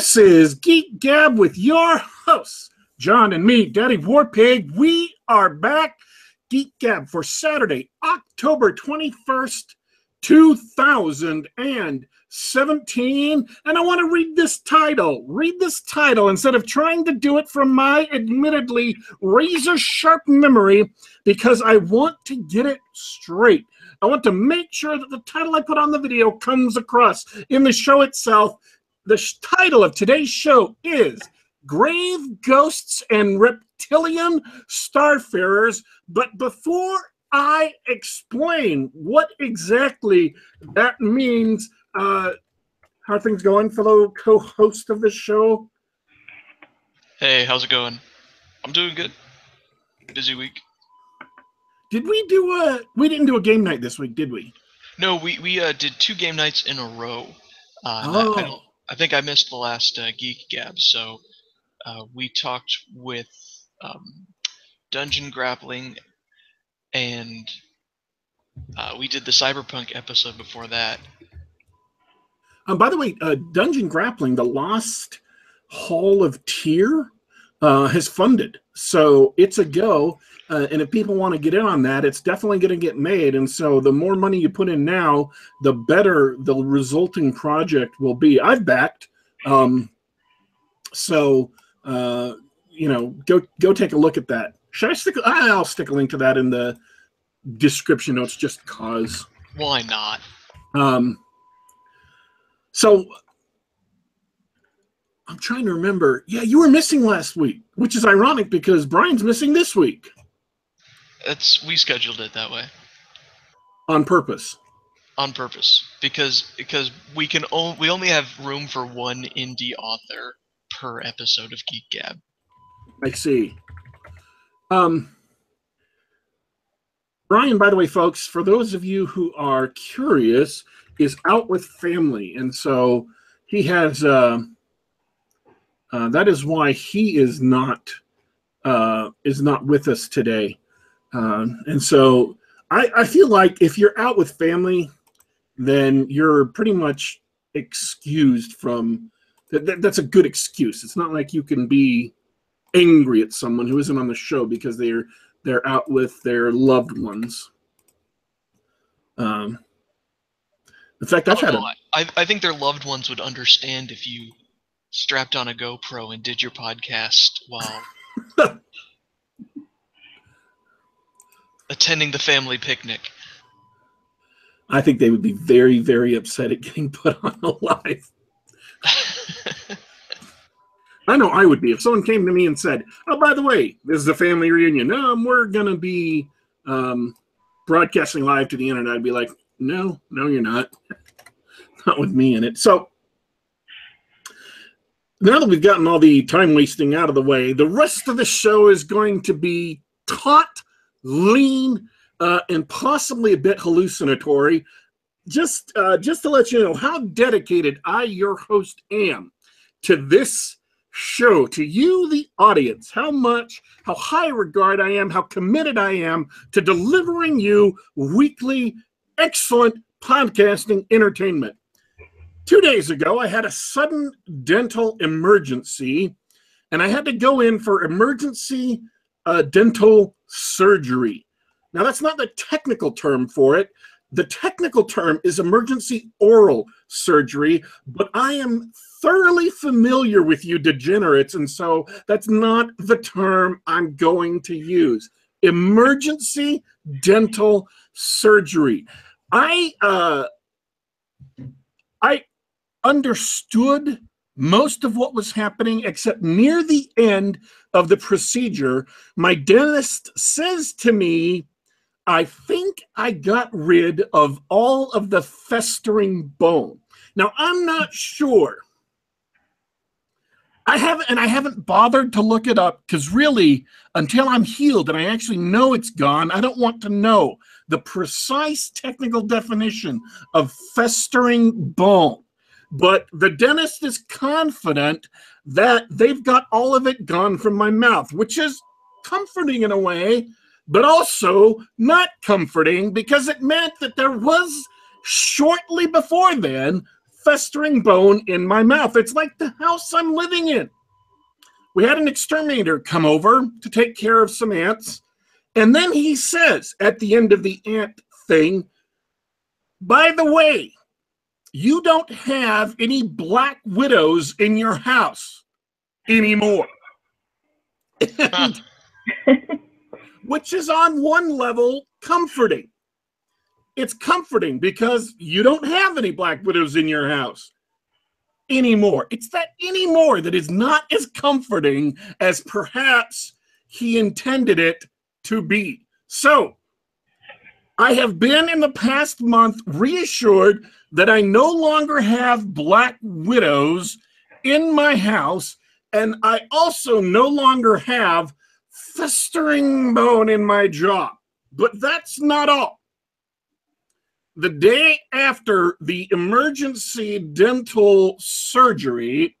This is Geek Gab with your hosts, John and me, Daddy Warpig. We are back, Geek Gab, for Saturday, October 21st, 2017. And I want to read this title. Read this title instead of trying to do it from my admittedly razor sharp memory because I want to get it straight. I want to make sure that the title I put on the video comes across in the show itself. The sh- title of today's show is Grave Ghosts and Reptilian Starfarers. But before I explain what exactly that means, uh, how are things going, fellow co host of the show? Hey, how's it going? I'm doing good. Busy week. Did we do a? We didn't do a game night this week, did we? No, we we uh, did two game nights in a row. Uh, Oh. I, I, don't, I think I missed the last uh, Geek Gab, so uh, we talked with um, Dungeon Grappling, and uh, we did the Cyberpunk episode before that. Um, by the way, uh, Dungeon Grappling, the Lost Hall of Tyr, uh, has funded, so it's a go. Uh, and if people want to get in on that, it's definitely going to get made. And so, the more money you put in now, the better the resulting project will be. I've backed, um, so uh, you know, go go take a look at that. Should I stick? I'll stick a link to that in the description notes, just cause. Why not? Um, so I'm trying to remember. Yeah, you were missing last week, which is ironic because Brian's missing this week That's we scheduled it that way on purpose. on purpose because because we can only we only have room for one indie author per episode of Geek Gab. I see. Um, Brian, by the way, folks, for those of you who are curious, is out with family, and so he has. Uh, uh, that is why he is not uh, is not with us today, um, and so I, I feel like if you're out with family, then you're pretty much excused from. That, that, that's a good excuse. It's not like you can be angry at someone who isn't on the show because they're they're out with their loved ones. Um, in fact, I've had a, I, I think their loved ones would understand if you strapped on a GoPro and did your podcast while attending the family picnic. I think they would be very very upset at getting put on alive. I know I would be if someone came to me and said, "Oh, by the way, this is a family reunion. Um, we're gonna be um, broadcasting live to the internet." I'd be like, "No, no, you're not. not with me in it." So now that we've gotten all the time wasting out of the way, the rest of the show is going to be taut, lean, uh, and possibly a bit hallucinatory. Just, uh, just to let you know how dedicated I, your host, am to this show, to you, the audience, how much, how high regard I am, how committed I am to delivering you weekly, excellent podcasting entertainment. Two days ago, I had a sudden dental emergency, and I had to go in for emergency uh, dental surgery. Now, that's not the technical term for it. The technical term is emergency oral surgery, but I am thoroughly familiar with you degenerates, and so that's not the term I'm going to use. Emergency dental surgery. I uh, I understood most of what was happening, except near the end of the procedure, my dentist says to me, I think I got rid of all of the festering bone. Now, I'm not sure. I haven't, and I haven't bothered to look it up because really, until I'm healed and I actually know it's gone, I don't want to know the precise technical definition of festering bone. But the dentist is confident that they've got all of it gone from my mouth, which is comforting in a way, but also not comforting because it meant that there was shortly before then festering bone in my mouth. It's like the house I'm living in. We had an exterminator come over to take care of some ants. And then he says at the end of the ant thing, by the way, you don't have any black widows in your house anymore. And, which is on one level comforting. It's comforting because you don't have any black widows in your house anymore. It's that anymore that is not as comforting as perhaps he intended it to be. So, I have been in the past month reassured that I no longer have black widows in my house, and I also no longer have festering bone in my jaw. But that's not all. The day after the emergency dental surgery,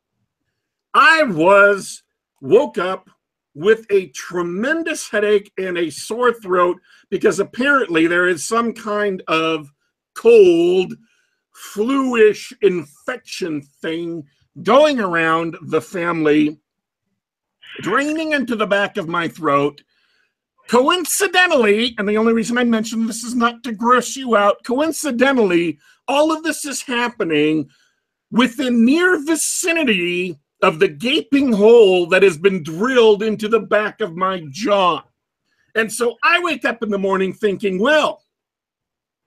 I was woke up with a tremendous headache and a sore throat because apparently there is some kind of cold, fluish infection thing going around the family, draining into the back of my throat. Coincidentally, and the only reason I mention this is not to gross you out, coincidentally, all of this is happening within near vicinity of the gaping hole that has been drilled into the back of my jaw. And so I wake up in the morning thinking, well,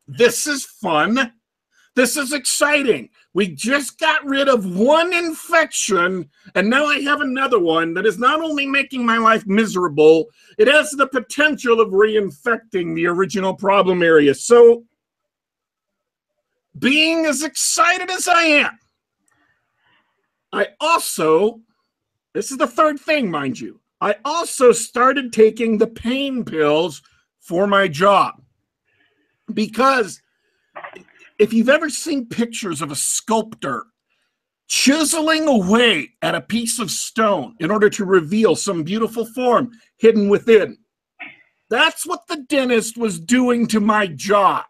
this is fun. This is exciting. We just got rid of one infection, and now I have another one that is not only making my life miserable, it has the potential of reinfecting the original problem area. So, being as excited as I am, I also, this is the third thing, mind you, I also started taking the pain pills for my job because if you've ever seen pictures of a sculptor chiseling away at a piece of stone in order to reveal some beautiful form hidden within, that's what the dentist was doing to my jaw.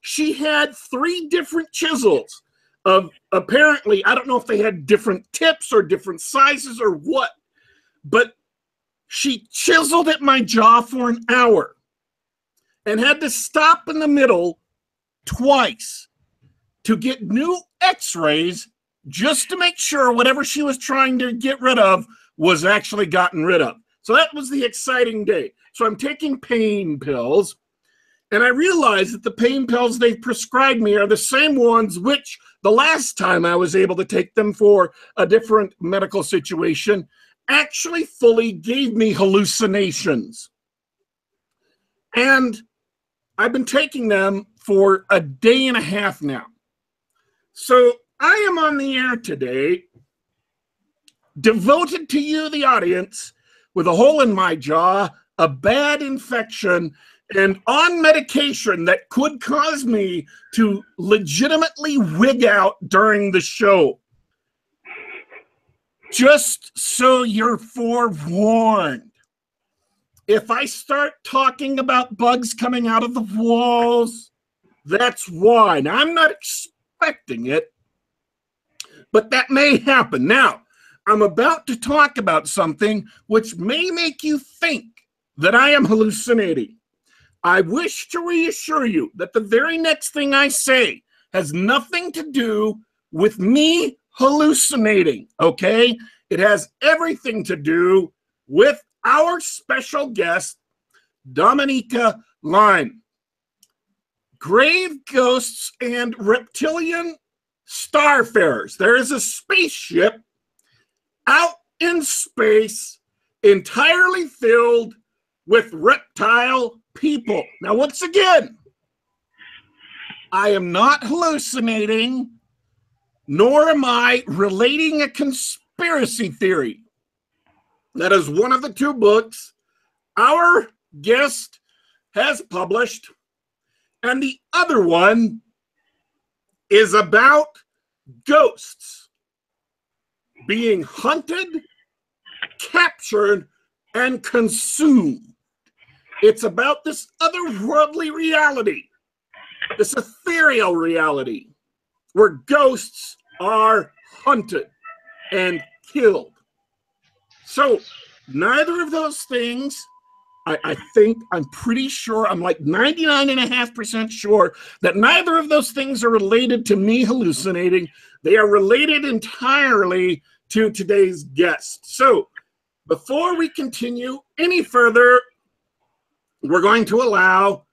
She had three different chisels of apparently, I don't know if they had different tips or different sizes or what, but she chiseled at my jaw for an hour and had to stop in the middle twice to get new x rays just to make sure whatever she was trying to get rid of was actually gotten rid of. So that was the exciting day. So I'm taking pain pills and I realized that the pain pills they prescribed me are the same ones which the last time I was able to take them for a different medical situation actually fully gave me hallucinations. And I've been taking them for a day and a half now. So I am on the air today, devoted to you, the audience, with a hole in my jaw, a bad infection, and on medication that could cause me to legitimately wig out during the show. Just so you're forewarned. If I start talking about bugs coming out of the walls, that's why. Now, I'm not expecting it, but that may happen. Now, I'm about to talk about something which may make you think that I am hallucinating. I wish to reassure you that the very next thing I say has nothing to do with me hallucinating, okay? It has everything to do with our special guest, Dominika Lein. Grave ghosts and reptilian starfarers. There is a spaceship out in space entirely filled with reptile people. Now, once again, I am not hallucinating, nor am I relating a conspiracy theory. That is one of the two books our guest has published, and the other one is about ghosts being hunted, captured, and consumed. It's about this otherworldly reality, this ethereal reality, where ghosts are hunted and killed. So, neither of those things, I, I think, I'm pretty sure, I'm like 99.5% sure that neither of those things are related to me hallucinating. They are related entirely to today's guest. So, before we continue any further, we're going to allow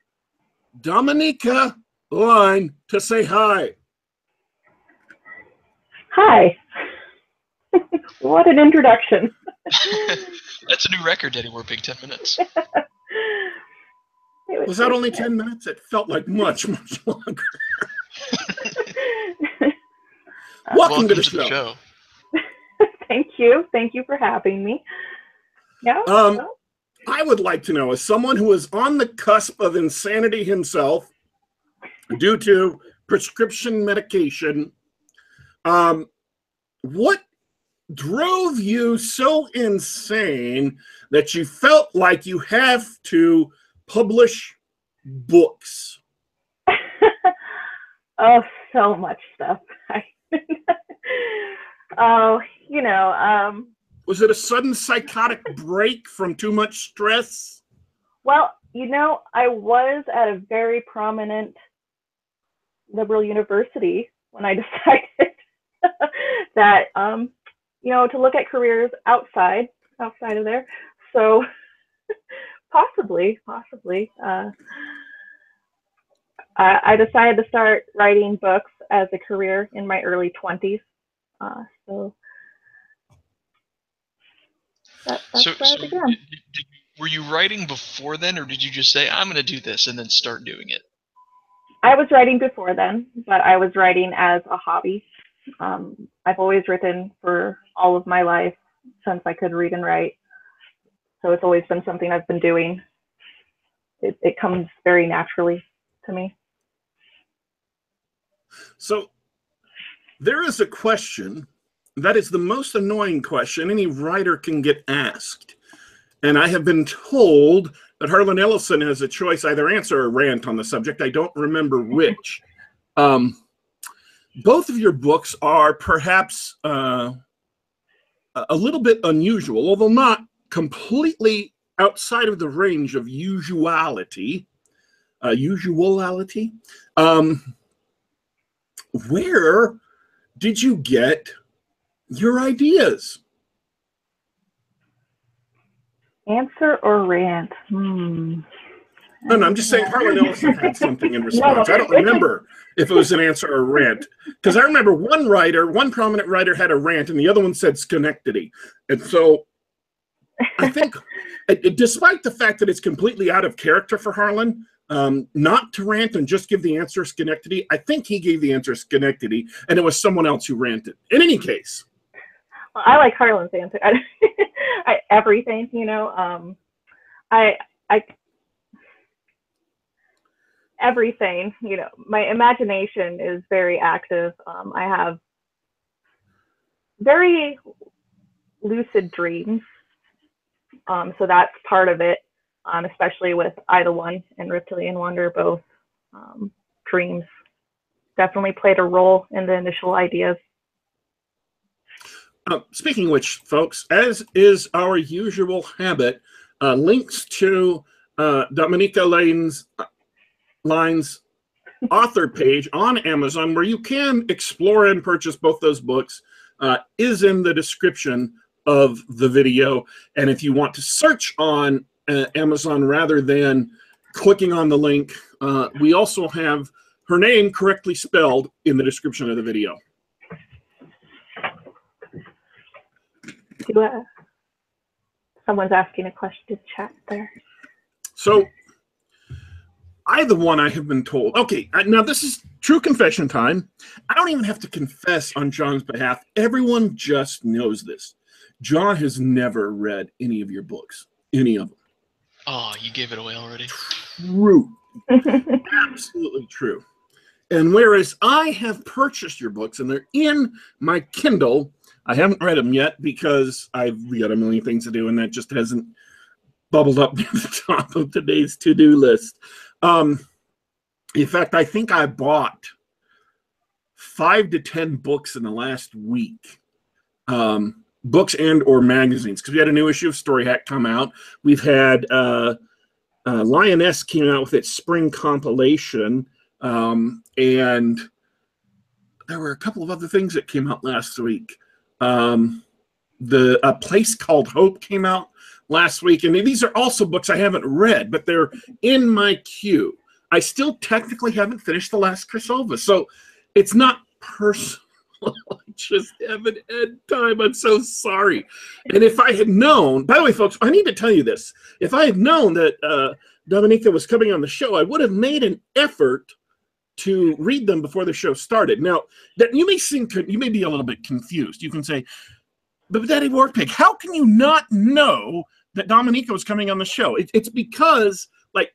Dominika Lein to say hi. Hi. what an introduction. That's a new record, Daddy Warpig, 10 minutes. Was that only 10 minutes? It felt like much, much longer. Welcome, Welcome to the show. Thank you. Thank you for having me. Yeah. Um, well, I would like to know, as someone who is on the cusp of insanity himself due to prescription medication, um, what drove you so insane that you felt like you have to publish books? oh, so much stuff. oh, you know, um, Was it a sudden psychotic break from too much stress? well, you know, I was at a very prominent liberal university when I decided that, um, you know, to look at careers outside, outside of there. So possibly, possibly, uh, I, I decided to start writing books as a career in my early 20s. Uh, so that, that's so, where so I began. did- did- were you writing before then, or did you just say, I'm going to do this and then start doing it? I was writing before then, but I was writing as a hobby. Um, I've always written for all of my life since I could read and write. So it's always been something I've been doing. It, it comes very naturally to me. So there is a question that is the most annoying question any writer can get asked. And I have been told that Harlan Ellison has a choice either answer or rant on the subject. I don't remember which. Um, both of your books are perhaps uh, a little bit unusual, although not completely outside of the range of usuality. Uh, usuality. Um, where did you get your ideas? Answer or rant? Hmm. No, no, I'm just saying Harlan Ellison had something in response. I don't remember if it was an answer or a rant. Because I remember one writer, one prominent writer had a rant and the other one said Schenectady. And so I think, despite the fact that it's completely out of character for Harlan, um, not to rant and just give the answer Schenectady, I think he gave the answer Schenectady and it was someone else who ranted. In any case, I like Harlan's answer. I, I, everything, you know. Um, I, I, everything, you know. My imagination is very active. Um, I have very lucid dreams. Um, so that's part of it, um, especially with Either One and Reptilian Wanderer, both um, dreams definitely played a role in the initial ideas. Uh, speaking which, folks, as is our usual habit, uh, links to uh, Dominika Lane's uh, Lein's author page on Amazon, where you can explore and purchase both those books, uh, is in the description of the video. And if you want to search on uh, Amazon rather than clicking on the link, we also have her name correctly spelled in the description of the video. Do uh, someone's asking a question in chat there. So, I, the one I have been told. Okay, uh, now this is true confession time. I don't even have to confess on John's behalf. Everyone just knows this. John has never read any of your books, any of them. Oh, you gave it away already. True, absolutely true. And whereas I have purchased your books and they're in my Kindle, I haven't read them yet because I've got a million things to do, and that just hasn't bubbled up to the top of today's to-do list. Um, in fact, I think I bought five to ten books in the last week. Um, books and or magazines because we had a new issue of Story Hack come out. We've had uh, uh, Lioness came out with its spring compilation, um, and there were a couple of other things that came out last week. Um, the a place called Hope came out last week, and these are also books I haven't read, but they're in my queue. I still technically haven't finished the last Chris so it's not personal. I just haven't had time. I'm so sorry. And if I had known, by the way, folks, I need to tell you this. If I had known that uh, Dominika was coming on the show, I would have made an effort to read them before the show started. Now, that you may seem you may be a little bit confused. You can say, "But Daddy Warpig, how can you not know that Dominika was coming on the show?" It, it's because, like,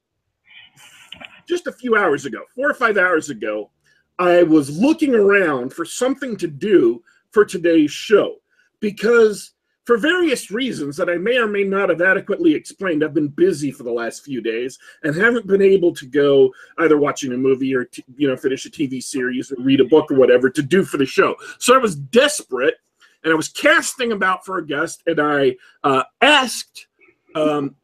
just a few hours ago, four or five hours ago, I was looking around for something to do for today's show because for various reasons that I may or may not have adequately explained, I've been busy for the last few days and haven't been able to go either watching a movie or you know finish a TV series or read a book or whatever to do for the show. So I was desperate and I was casting about for a guest, and I uh, asked um,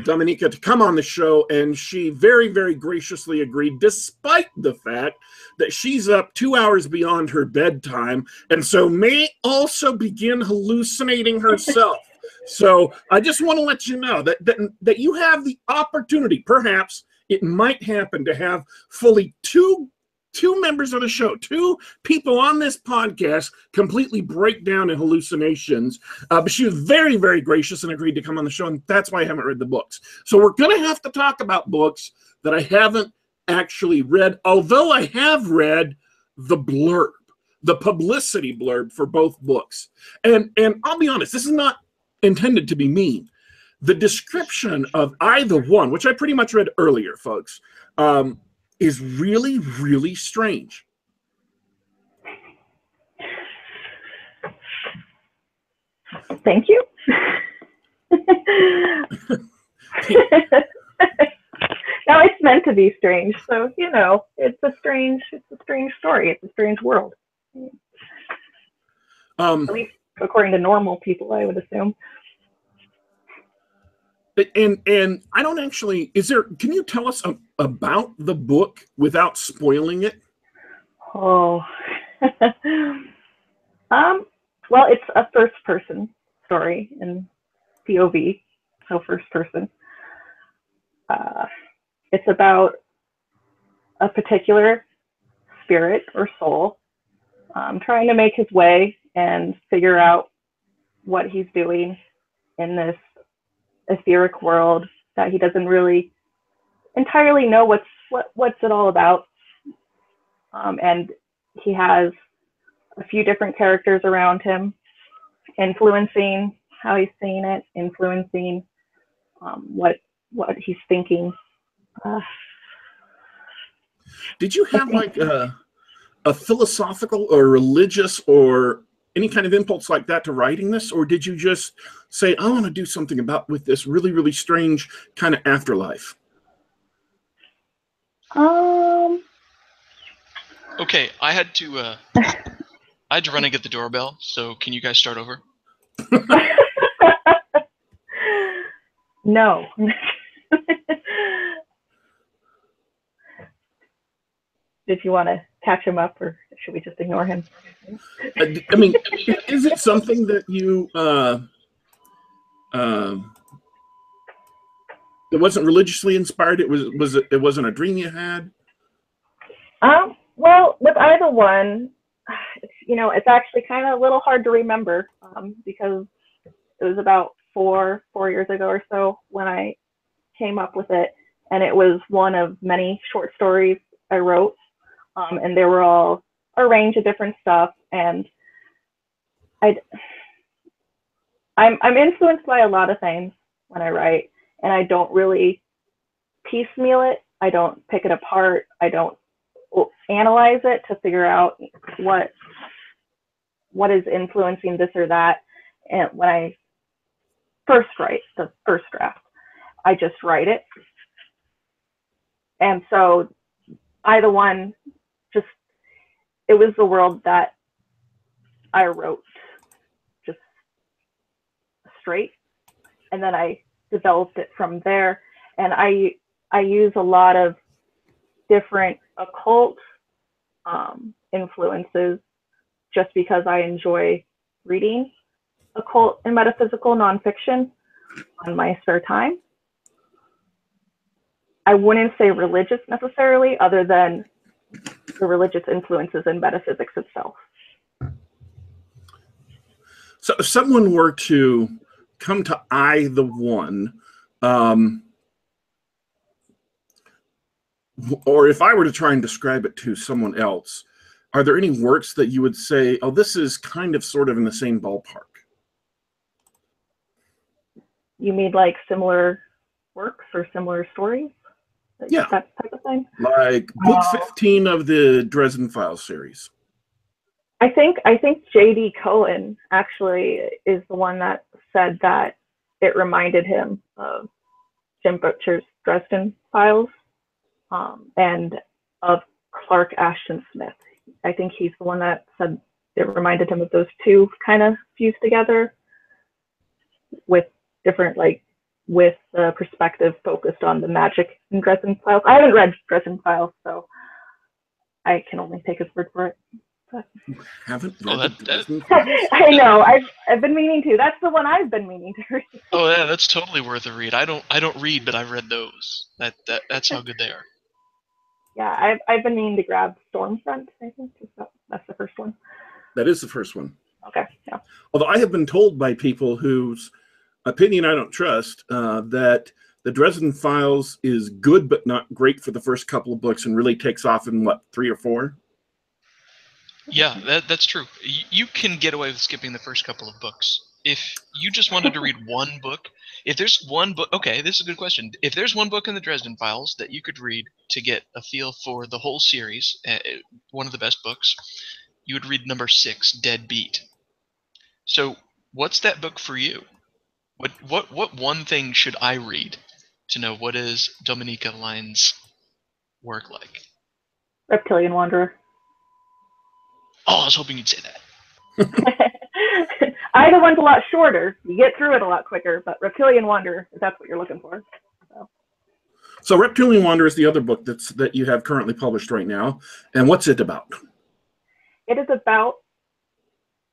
Dominika to come on the show, and she very, very graciously agreed, despite the fact that she's up two hours beyond her bedtime, and so may also begin hallucinating herself. so I just want to let you know that, that that you have the opportunity, perhaps it might happen to have fully two two members of the show, two people on this podcast completely break down in hallucinations. Uh, but she was very, very gracious and agreed to come on the show. And that's why I haven't read the books. So we're going to have to talk about books that I haven't actually read, although I have read the blurb, the publicity blurb for both books. And, and I'll be honest, this is not intended to be mean. The description of either one, which I pretty much read earlier, folks, um, is really, really strange. Thank you. now it's meant to be strange, so you know it's a strange, it's a strange story. It's a strange world. Um, At least according to normal people, I would assume and and I don't actually. Is there? Can you tell us a, about the book without spoiling it? Oh, um. Well, it's a first-person story in POV, so first person. Uh, it's about a particular spirit or soul um, trying to make his way and figure out what he's doing in this etheric world that he doesn't really entirely know what's what what's it all about. Um, and he has a few different characters around him, influencing how he's seeing it, influencing um, what what he's thinking. Uh, Did you have like a, a philosophical or religious or any kind of impulse like that to writing this, or did you just say, "I want to do something about with this really, really strange kind of afterlife"? Um. Okay, I had to. Uh, I had to run and get the doorbell. So can you guys start over? no. Did you want to catch him up, or should we just ignore him? I mean, is it something that you uh, uh, it wasn't religiously inspired? It was was it, it wasn't a dream you had? Um. Well, with either one, you know, it's actually kind of a little hard to remember um, because it was about four four years ago or so when I came up with it, and it was one of many short stories I wrote, um, and they were all a range of different stuff, and I I'm I'm influenced by a lot of things when I write, and I don't really piecemeal it. I don't pick it apart. I don't analyze it to figure out what what is influencing this or that. And when I first write the first draft, I just write it. And so either one just it was the world that I wrote just straight, and then I developed it from there. And I I use a lot of different occult um, influences just because I enjoy reading occult and metaphysical nonfiction on my spare time. I wouldn't say religious necessarily, other than the religious influences in metaphysics itself. So if someone were to come to Either One, um, or if I were to try and describe it to someone else, are there any works that you would say, oh, this is kind of sort of in the same ballpark? You mean like similar works or similar stories? Yeah. That type of thing? Like book Uh, 15 of the Dresden Files series. I think I think J.D. Cowan actually is the one that said that it reminded him of Jim Butcher's Dresden Files um, and of Clark Ashton Smith. I think he's the one that said it reminded him of those two kind of fused together with different like with the perspective focused on the magic in Dresden Files. I haven't read Dresden Files, so I can only take his word for it. Haven't Oh, read that- that- I know. I've I've been meaning to. That's the one I've been meaning to read. Oh yeah, that's totally worth a read. I don't I don't read, but I've read those. That that that's how good they are. Yeah, I've I've been meaning to grab Stormfront. I think that, that's the first one. That is the first one. Okay. Yeah. Although I have been told by people whose opinion I don't trust uh, that the Dresden Files is good but not great for the first couple of books and really takes off in what three or four. Yeah, that that's true. You can get away with skipping the first couple of books. If you just wanted to read one book, if there's one book, okay, this is a good question. If there's one book in the Dresden Files that you could read to get a feel for the whole series, uh, one of the best books, you would read number six, Dead Beat. So, what's that book for you? What what what one thing should I read to know what is Dominika Lein's work like? Reptilian Wanderer. Oh, I was hoping you'd say that. Either one's a lot shorter. You get through it a lot quicker, but Reptilian Wanderer, if that's what you're looking for. So Reptilian Wander is the other book that's that you have currently published right now. And what's it about? It is about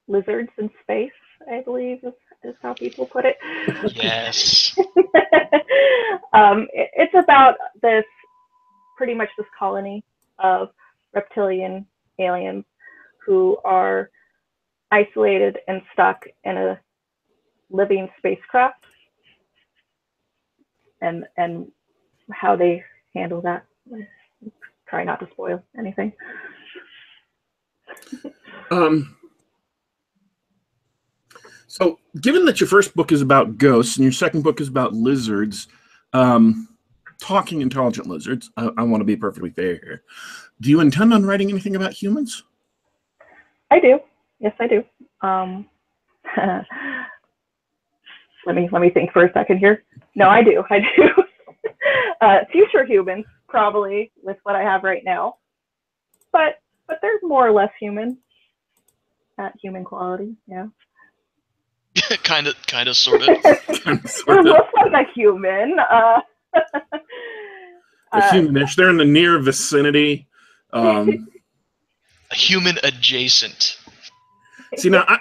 lizards in space, I believe is, is how people put it. Yes. um, it- it's about this pretty much this colony of reptilian aliens who are isolated and stuck in a living spacecraft and and how they handle that try not to spoil anything Um, so, given that your first book is about ghosts and your second book is about lizards, um, talking intelligent lizards, I, I want to be perfectly fair here. Do you intend on writing anything about humans? I do. Yes, I do. Um, let me let me think for a second here. No, I do. I do. uh, future humans, probably with what I have right now, but but they're more or less human. At human quality, yeah. Kind of, kind of, sort of. They're sort of most like a human. Uh, they're uh, humanish. They're in the near vicinity. Um, Human adjacent. see, now I,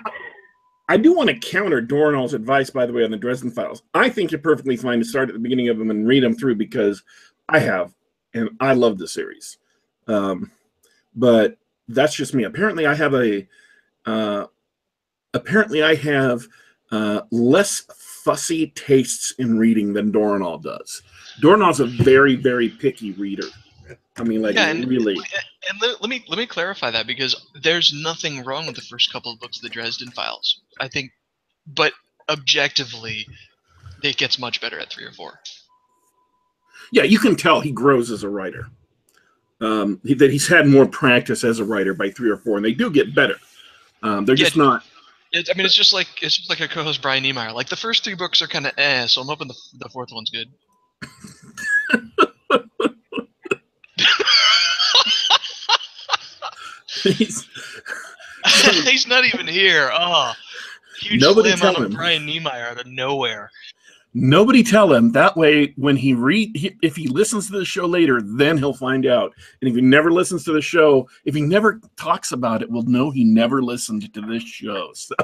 I do want to counter Dornall's advice, by the way, on the Dresden Files. I think you're perfectly fine to start at the beginning of them and read them through because I have, and I love the series. Um, but that's just me. Apparently, I have a. Uh, apparently, I have uh, less fussy tastes in reading than Dornall does. Dornall's a very, very picky reader. I mean, like Yeah, and- really. And let, let me let me clarify that because there's nothing wrong with the first couple of books of the Dresden Files. I think, but objectively, it gets much better at three or four. yeah, you can tell he grows as a writer. Um, he, that he's had more practice as a writer by three or four, and they do get better. Um, they're Yeah, just not. It, I mean, it's just like it's just like our co-host Brian Niemeier. Like the first three books are kind of eh, so I'm hoping the the fourth one's good. He's- He's not even here. Oh, huge Nobody slam on him. Brian Niemeier out of nowhere. Nobody tell him. That way, when he read, he, if he listens to the show later, then he'll find out. And if he never listens to the show, if he never talks about it, we'll know he never listened to this show. So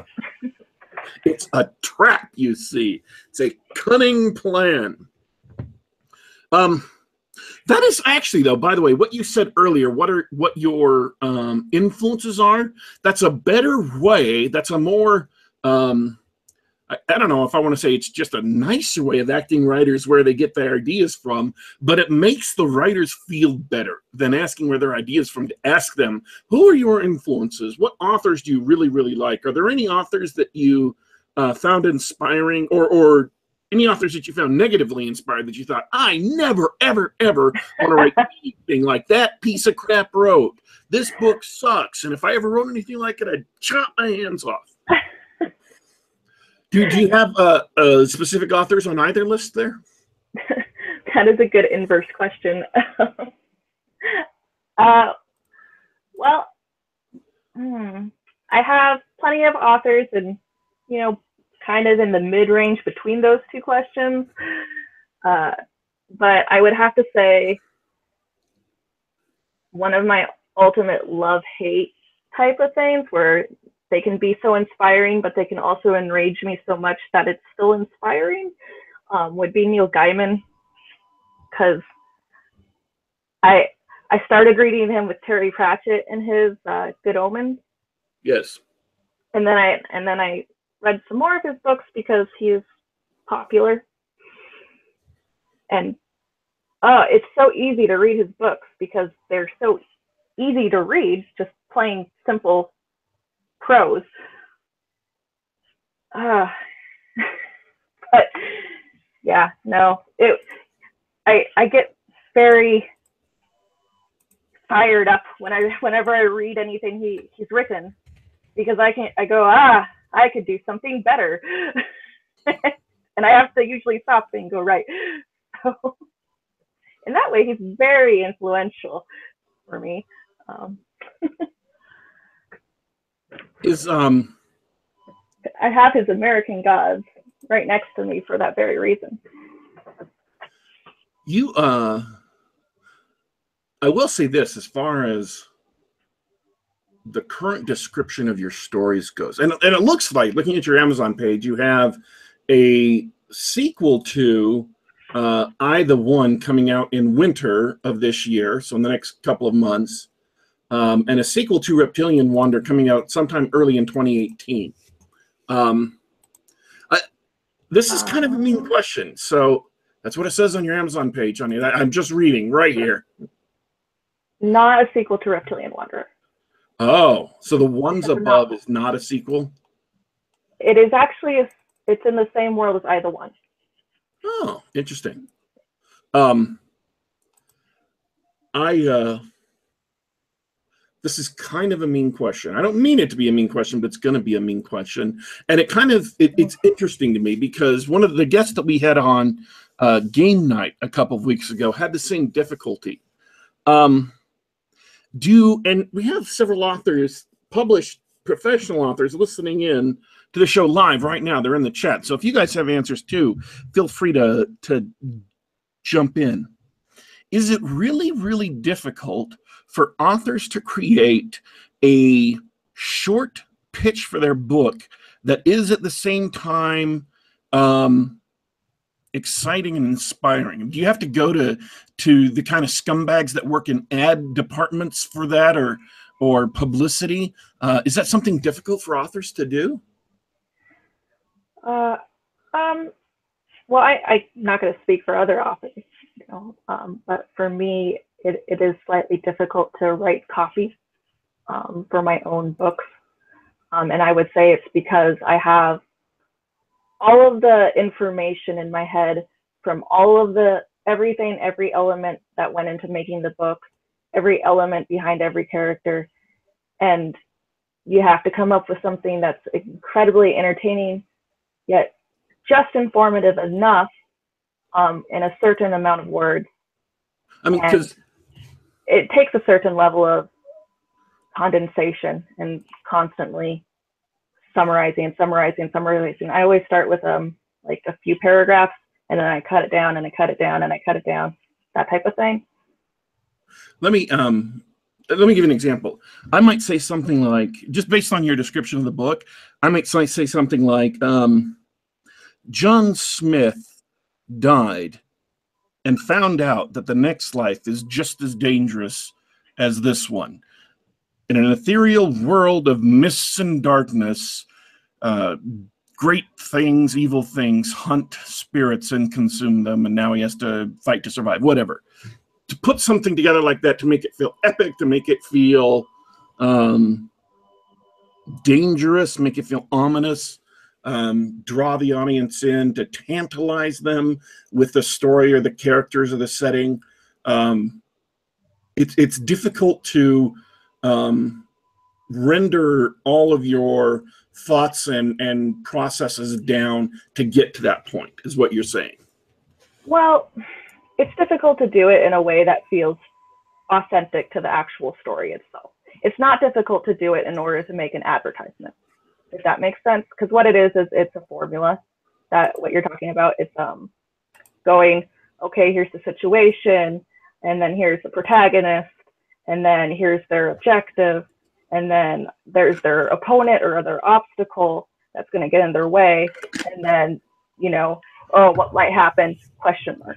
it's a trap, you see. It's a cunning plan. Um, that is actually, though. By the way, what you said earlier, what are what your um, influences are? That's a better way. That's a more um, I, I don't know if I want to say it's just a nicer way of acting writers where they get their ideas from, but it makes the writers feel better than asking where their ideas from. To ask them, who are your influences? What authors do you really, really like? Are there any authors that you uh, found inspiring, or or any authors that you found negatively inspired that you thought, I never, ever, ever want to write anything like that piece of crap wrote. This book sucks, and if I ever wrote anything like it, I'd chop my hands off. Do, do you have uh, uh, specific authors on either list there? that is a good inverse question. uh, well, hmm, I have plenty of authors, and you know, kind of in the mid-range between those two questions. Uh, but I would have to say one of my ultimate love-hate type of things, where they can be so inspiring, but they can also enrage me so much that it's still inspiring, um, would be Neil Gaiman, because I I started reading him with Terry Pratchett and his uh, Good Omens, Yes. and then I and then I read some more of his books because he's popular, and oh, it's so easy to read his books because they're so easy to read, just plain simple prose. Uh, but yeah, no, it. I I get very fired up when I whenever I read anything he he's written because I can I go ah I could do something better, and I have to usually stop and go right. So in that way, he's very influential for me. Um, Is um I have his American Gods right next to me for that very reason. you uh I will say this as far as the current description of your stories goes. And and it looks like looking at your Amazon page you have a sequel to uh, Either One coming out in winter of this year, so in the next couple of months, um, and a sequel to Reptilian Wander coming out sometime early in 2018. Um, I, this is kind of a mean question, so that's what it says on your Amazon page, honey. I- I'm just reading right here. Not a sequel to Reptilian Wanderer. Oh, so the ones That's above novel. is not a sequel. It is actually a, it's in the same world as Either One. Oh, interesting. Um, I uh, this is kind of a mean question. I don't mean it to be a mean question, but it's going to be a mean question, and it kind of it, it's interesting to me because one of the guests that we had on uh, game night a couple of weeks ago had the same difficulty. Um, do and we have several authors, published professional authors, listening in to the show live right now. They're in the chat. So if you guys have answers too, feel free to to jump in. Is it really, really difficult for authors to create a short pitch for their book that is at the same time um, exciting and inspiring? Do you have to go to to the kind of scumbags that work in ad departments for that, or or publicity? Uh, is that something difficult for authors to do? Uh, um, well, I, I'm not going to speak for other authors, you know, um, but for me, it, it is slightly difficult to write copy um, for my own books. Um, and I would say it's because I have all of the information in my head from all of the everything, every element that went into making the book, every element behind every character. And you have to come up with something that's incredibly entertaining, yet just informative enough um, in a certain amount of words. I mean, because It takes a certain level of condensation and constantly summarizing and summarizing summarizing. I always start with um like a few paragraphs and then I cut it down and I cut it down and I cut it down, that type of thing. Let me um let me give you an example. I might say something like, just based on your description of the book, I might say something like, um, John Smith died and found out that the next life is just as dangerous as this one. In an ethereal world of mists and darkness, uh, great things, evil things hunt spirits and consume them, and now he has to fight to survive, whatever. To put something together like that to make it feel epic, to make it feel um, dangerous, make it feel ominous, um, draw the audience in, to tantalize them with the story or the characters or the setting. Um, it's it's difficult to um, render all of your thoughts and and processes down to get to that point. Is what you're saying? Well, it's difficult to do it in a way that feels authentic to the actual story itself. It's not difficult to do it in order to make an advertisement if that makes sense. Because what it is is it's a formula that what you're talking about. It's um going okay. Here's the situation, and then here's the protagonist, and then here's their objective, and then there's their opponent or other obstacle that's going to get in their way, and then you know oh what might happen question mark.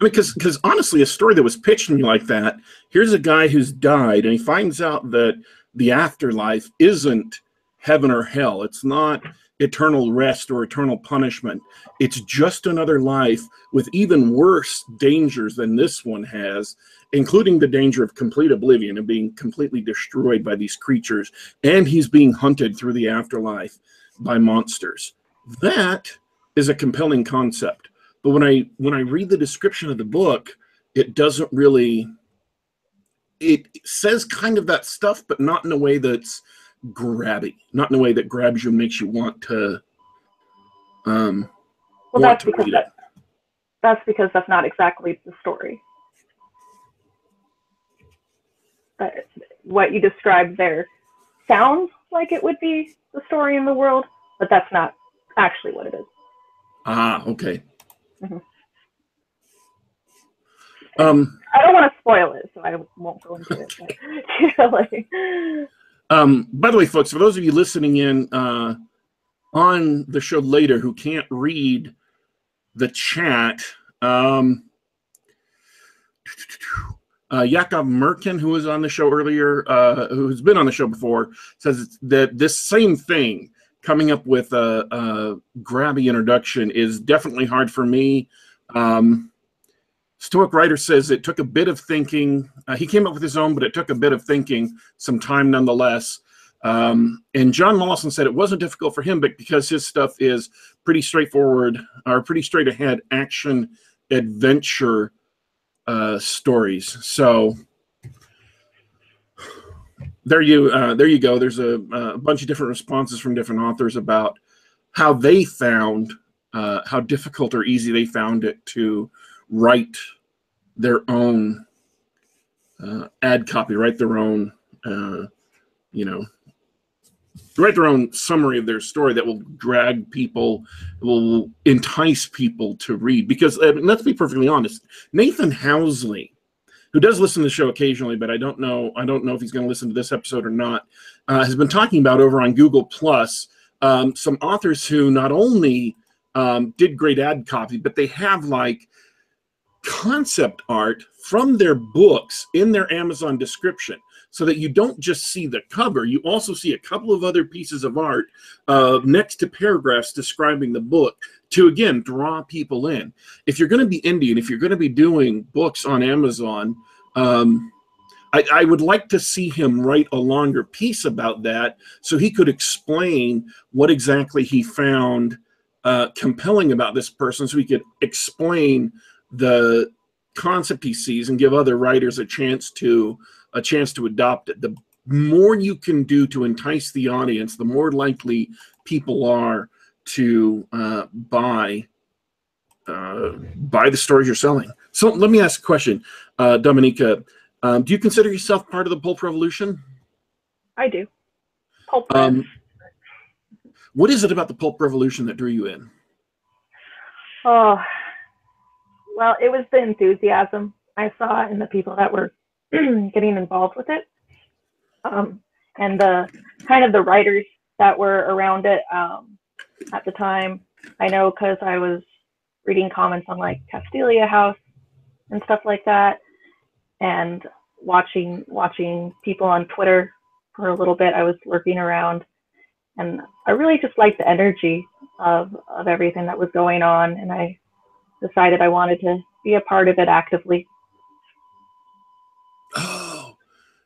I mean, because because honestly, a story that was pitched to me like that. Here's a guy who's died, and he finds out that the afterlife isn't heaven or hell. It's not eternal rest or eternal punishment. It's just another life with even worse dangers than this one has, including the danger of complete oblivion and being completely destroyed by these creatures. And he's being hunted through the afterlife by monsters. That is a compelling concept. But when I when I read the description of the book, it doesn't really it says kind of that stuff, but not in a way that's grabby, not in a way that grabs you and makes you want to um well, that's because that, that's because that's not exactly the story. But what you described there sounds like it would be the story in the world, but that's not actually what it is. Ah, okay. Mm-hmm. Um, I don't want to spoil it, so I won't go into it. But, like, um, by the way, folks, for those of you listening in uh, on the show later who can't read the chat, um, uh, Yakov Merkin, who was on the show earlier, uh, who's been on the show before, says that this same thing, coming up with a, a grabby introduction, is definitely hard for me. Um, Stoic Writer says it took a bit of thinking. Uh, he came up with his own, but it took a bit of thinking, some time nonetheless. Um, and John Mollison said it wasn't difficult for him, but because his stuff is pretty straightforward or pretty straight ahead action adventure uh, stories. So there you uh, there you go. There's a, a, bunch of different responses from different authors about how they found uh, how difficult or easy they found it to write their own uh, ad copy, write their own, uh, you know, write their own summary of their story that will drag people, will entice people to read. Because uh, let's be perfectly honest, Nathan Housley, who does listen to the show occasionally, but I don't know, I don't know if he's going to listen to this episode or not, uh, has been talking about over on Google Plus um, some authors who not only um, did great ad copy, but they have like concept art from their books in their Amazon description so that you don't just see the cover, you also see a couple of other pieces of art uh, next to paragraphs describing the book to again draw people in. If you're going to be Indian, if you're going to be doing books on Amazon, um, I, I, would like to see him write a longer piece about that so he could explain what exactly he found uh, compelling about this person so he could explain the concept he sees and give other writers a chance to a chance to adopt it the more you can do to entice the audience the more likely people are to uh, buy uh, buy the stories you're selling so let me ask a question uh, Dominika Um, do you consider yourself part of the pulp revolution? I do. Pulp Um, what is it about the pulp revolution that drew you in? Oh, well, it was the enthusiasm I saw in the people that were getting involved with it, um, and the kind of the writers that were around it um, at the time. I know because I was reading comments on like Castalia House and stuff like that, and watching watching people on Twitter for a little bit. I was lurking around, and I really just liked the energy of of everything that was going on, and I decided I wanted to be a part of it actively. Oh,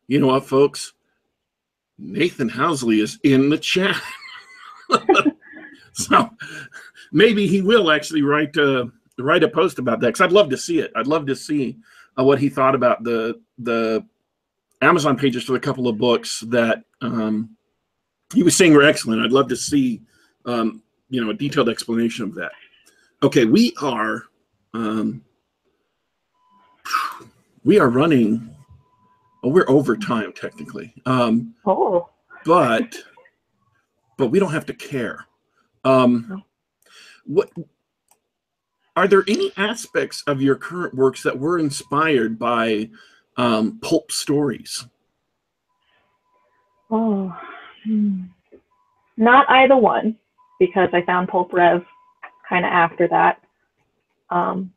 you know what, folks? Nathan Housley is in the chat. so maybe he will actually write uh, write a post about that because I'd love to see it. I'd love to see uh, what he thought about the the Amazon pages for a couple of books that um, he was saying were excellent. I'd love to see um, you know a detailed explanation of that. Okay, we are um, we are running. Oh, we're over time technically, um, Oh, but but we don't have to care. Um, what are there any aspects of your current works that were inspired by um, pulp stories? oh, hmm. not either one because I found Pulp Rev kind of after that. Um,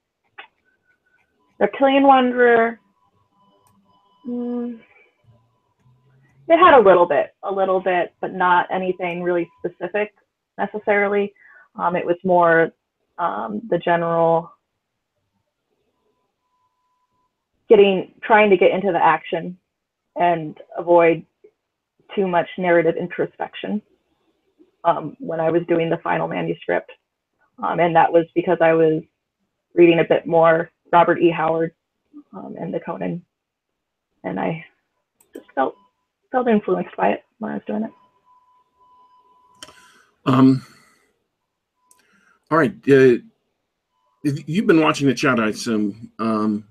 Reptilian Wanderer. mm, it had a little bit, a little bit, but not anything really specific necessarily. Um, it was more um, the general getting, trying to get into the action and avoid too much narrative introspection um, when I was doing the final manuscript. Um, and that was because I was reading a bit more Robert E. Howard um, and the Conan, and I just felt felt influenced by it when I was doing it. Um, all right, uh, you've been watching the chat, I assume, um,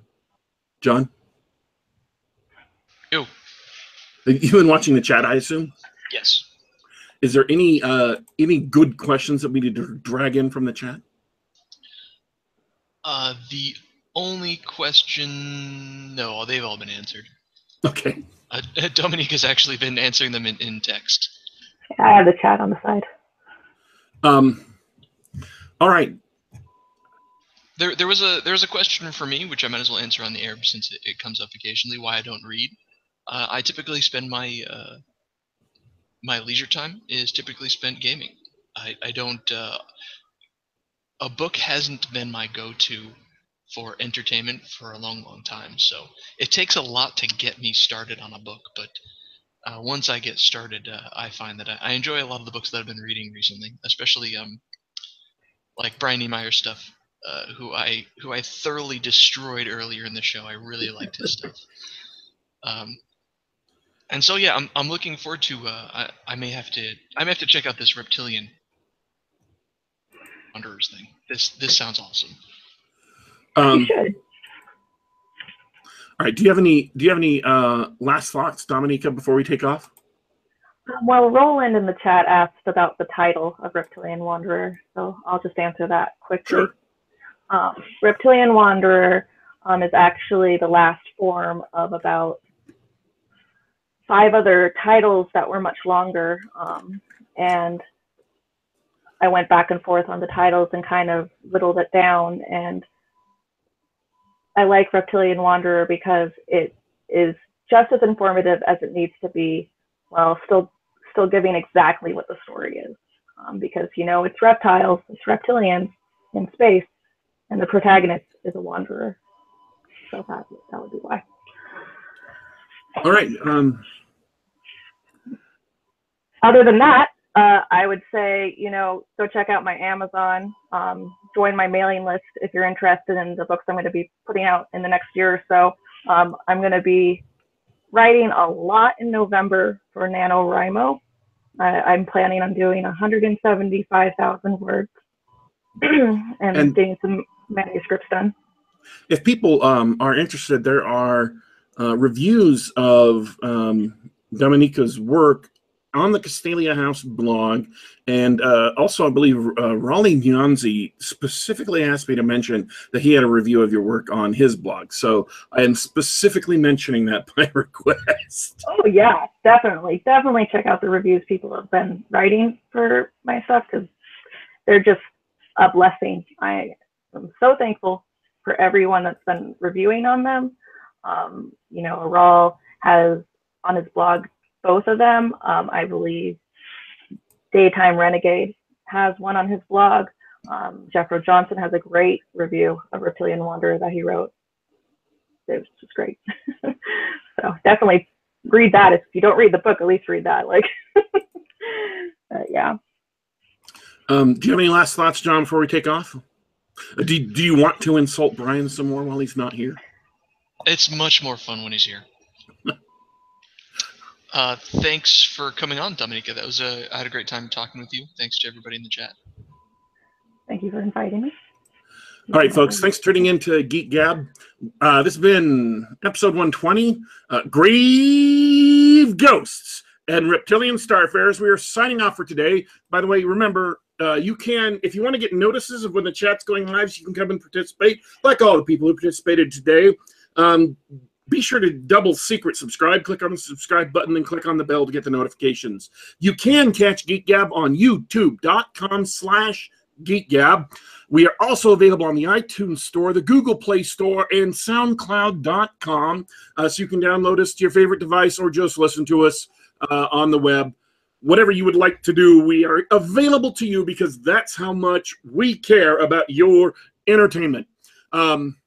John. Ew. You've been watching the chat, I assume. Yes. Is there any uh, any good questions that we need to drag in from the chat? Uh, the only question, no, they've all been answered. Okay. Uh, Dominique has actually been answering them in, in text. I have the chat on the side. Um, all right. There, there was a there was a question for me, which I might as well answer on the air since it, it comes up occasionally. Why I don't read? Uh, I typically spend my uh, my leisure time is typically spent gaming. I I don't. Uh, a book hasn't been my go-to for entertainment for a long, long time. So it takes a lot to get me started on a book, but uh, once I get started, uh, I find that I, I enjoy a lot of the books that I've been reading recently, especially um, like Brian E. Meyer stuff, uh, who I who I thoroughly destroyed earlier in the show. I really liked his stuff. Um, and so yeah, I'm I'm looking forward to. Uh, I I may have to I may have to check out this reptilian wanderers thing. This this sounds awesome. you Um, all right. Do you have any Do you have any uh, last thoughts, Dominika, before we take off? Um, Well, Roland in the chat asked about the title of Reptilian Wanderer, so I'll just answer that quickly. Sure. Um, Reptilian Wanderer um, is actually the last form of about five other titles that were much longer. Um, and I went back and forth on the titles and kind of whittled it down. And I like Reptilian Wanderer because it is just as informative as it needs to be while still still giving exactly what the story is. Um, because you know it's reptiles, it's reptilians in space, and the protagonist is a wanderer. So that that would be why. All right. Um, Other than that, uh, I would say you know go check out my Amazon, um, join my mailing list if you're interested in the books I'm going to be putting out in the next year or so. Um, I'm going to be writing a lot in November for NaNoWriMo. I, I'm planning on doing 175,000 words and, And- getting some manuscripts done. if people um, are interested, there are uh, reviews of um, work on the Castalia House blog. And uh, also, I believe uh, Rawle Nyanzi specifically asked me to mention that he had a review of your work on his blog. So I am specifically mentioning that by request. Oh, yeah, definitely. Definitely check out the reviews people have been writing for my stuff because they're just a blessing. I am so thankful for everyone that's been reviewing on them. Um, you know, Aral has on his blog both of them. Um, I believe Daytime Renegade has one on his blog. Um, Jeffro Johnson has a great review of Reptilian Wanderer that he wrote. It was just great. so definitely read that. If you don't read the book, at least read that. Like, yeah. Um, do you have any last thoughts, John, before we take off? Uh, do, do you want to insult Brian some more while he's not here? It's much more fun when he's here. uh, thanks for coming on, Dominika. That was a I had a great time talking with you. Thanks to everybody in the chat. Thank you for inviting me. All right, folks. Thanks for tuning in to Geek Gab. Uh, this has been episode 120. Uh, Grave Ghosts and Reptilian Starfarers. We are signing off for today. By the way, remember uh, you can, if you want to get notices of when the chat's going live, so you can come and participate, like all the people who participated today. Um, be sure to double secret subscribe. Click on the subscribe button and click on the bell to get the notifications. You can catch Geek Gab on youtube.com slash Geek Gab. We are also available on the iTunes Store, the Google Play Store, and SoundCloud.com. Uh, so you can download us to your favorite device or just listen to us uh, on the web whatever you would like to do, we are available to you because that's how much we care about your entertainment. Um,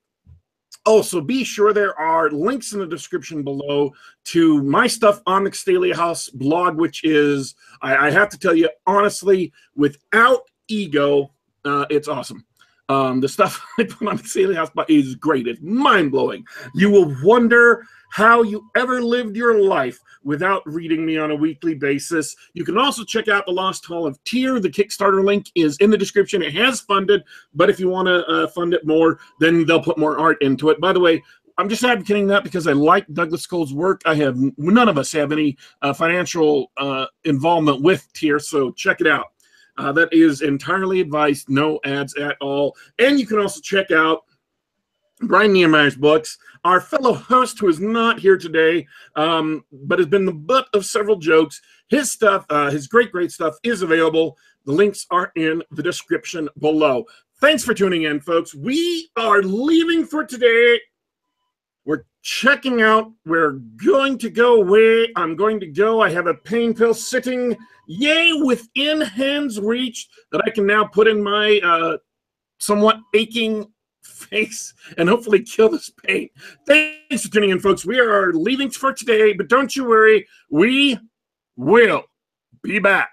also, be sure there are links in the description below to my stuff on the Castalia House blog, which is, I, I have to tell you honestly, without ego, uh, it's awesome. Um, the stuff I put on the Castalia House is great. It's mind blowing. You will wonder how you ever lived your life without reading me on a weekly basis. You can also check out the Lost Hall of Tyr. The Kickstarter link is in the description. It has funded, but if you want to uh, fund it more, then they'll put more art into it. By the way, I'm just advocating that because I like Douglas Cole's work. I have none of us have any uh, financial uh, involvement with Tyr, so check it out. Uh, that is entirely advice, no ads at all. And you can also check out Brian Niemeier's books. Our fellow host, who is not here today, um, but has been the butt of several jokes, his stuff, uh, his great, great stuff, is available. The links are in the description below. Thanks for tuning in, folks. We are leaving for today. We're checking out. We're going to go away. I'm going to go. I have a pain pill sitting, yay, within hand's reach that I can now put in my uh, somewhat aching face and hopefully kill this pain. Thanks for tuning in, folks. We are leaving for today, but don't you worry, we will be back.